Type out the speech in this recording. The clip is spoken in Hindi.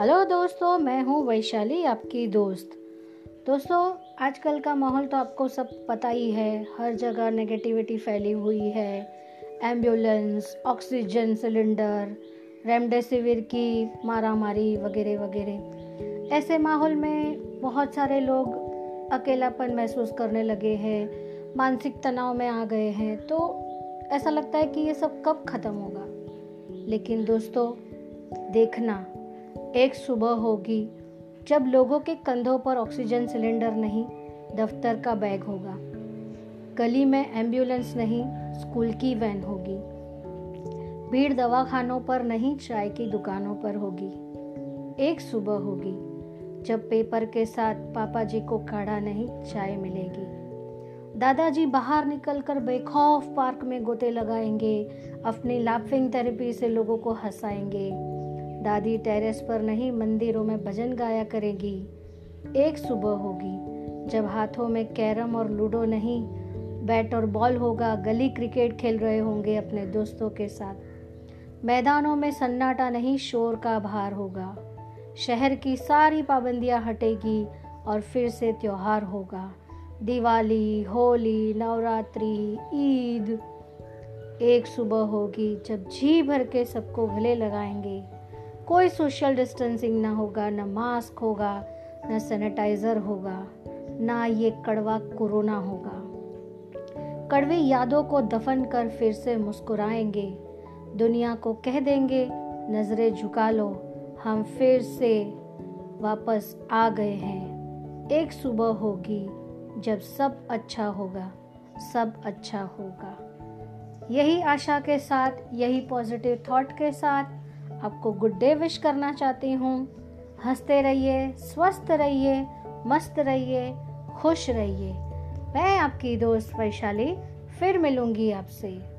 हेलो दोस्तों, मैं हूँ वैशाली, आपकी दोस्त। दोस्तों, आजकल का माहौल तो आपको सब पता ही है। हर जगह नेगेटिविटी फैली हुई है। एंबुलेंस ऑक्सीजन सिलेंडर रेमडेसिविर की मारामारी वगैरह वगैरह। ऐसे माहौल में बहुत सारे लोग अकेलापन महसूस करने लगे हैं, मानसिक तनाव में आ गए हैं। तो ऐसा लगता है कि ये सब कब ख़त्म होगा? लेकिन दोस्तों, देखना। एक सुबह होगी, जब लोगों के कंधों पर ऑक्सीजन सिलेंडर नहीं, दफ्तर का बैग होगा। गली में एंबुलेंस नहीं, स्कूल की वैन होगी। भीड़ दवाखानों पर नहीं, चाय की दुकानों पर होगी। एक सुबह होगी, जब पेपर के साथ पापा जी को काढ़ा नहीं, चाय मिलेगी। दादाजी बाहर निकलकर बेखौफ पार्क में गोते लगाएँगे, अपनी लाफिंग थेरेपी से लोगों को हंसाएँगे। दादी टेरेस पर नहीं, मंदिरों में भजन गाया करेगी। एक सुबह होगी, जब हाथों में कैरम और लूडो नहीं, बैट और बॉल होगा, गली क्रिकेट खेल रहे होंगे अपने दोस्तों के साथ। मैदानों में सन्नाटा नहीं, शोर का भार होगा। शहर की सारी पाबंदियाँ हटेगी और फिर से त्यौहार होगा। दिवाली, होली, नवरात्रि, ईद। एक सुबह होगी, जब जी भर के सबको गले लगाएँगे। कोई सोशल डिस्टेंसिंग ना होगा, ना मास्क होगा, ना सैनिटाइज़र होगा, ना ये कड़वा कोरोना होगा। कड़वी यादों को दफन कर फिर से मुस्कुराएँगे। दुनिया को कह देंगे, नज़रें झुका लो, हम फिर से वापस आ गए हैं। एक सुबह होगी जब सब अच्छा होगा, सब अच्छा होगा। यही आशा के साथ, यही पॉजिटिव थॉट के साथ आपको गुड डे विश करना चाहती हूँ। हँसते रहिए, स्वस्थ रहिए, मस्त रहिए, खुश रहिए। मैं आपकी दोस्त वैशाली, फिर मिलूँगी आपसे।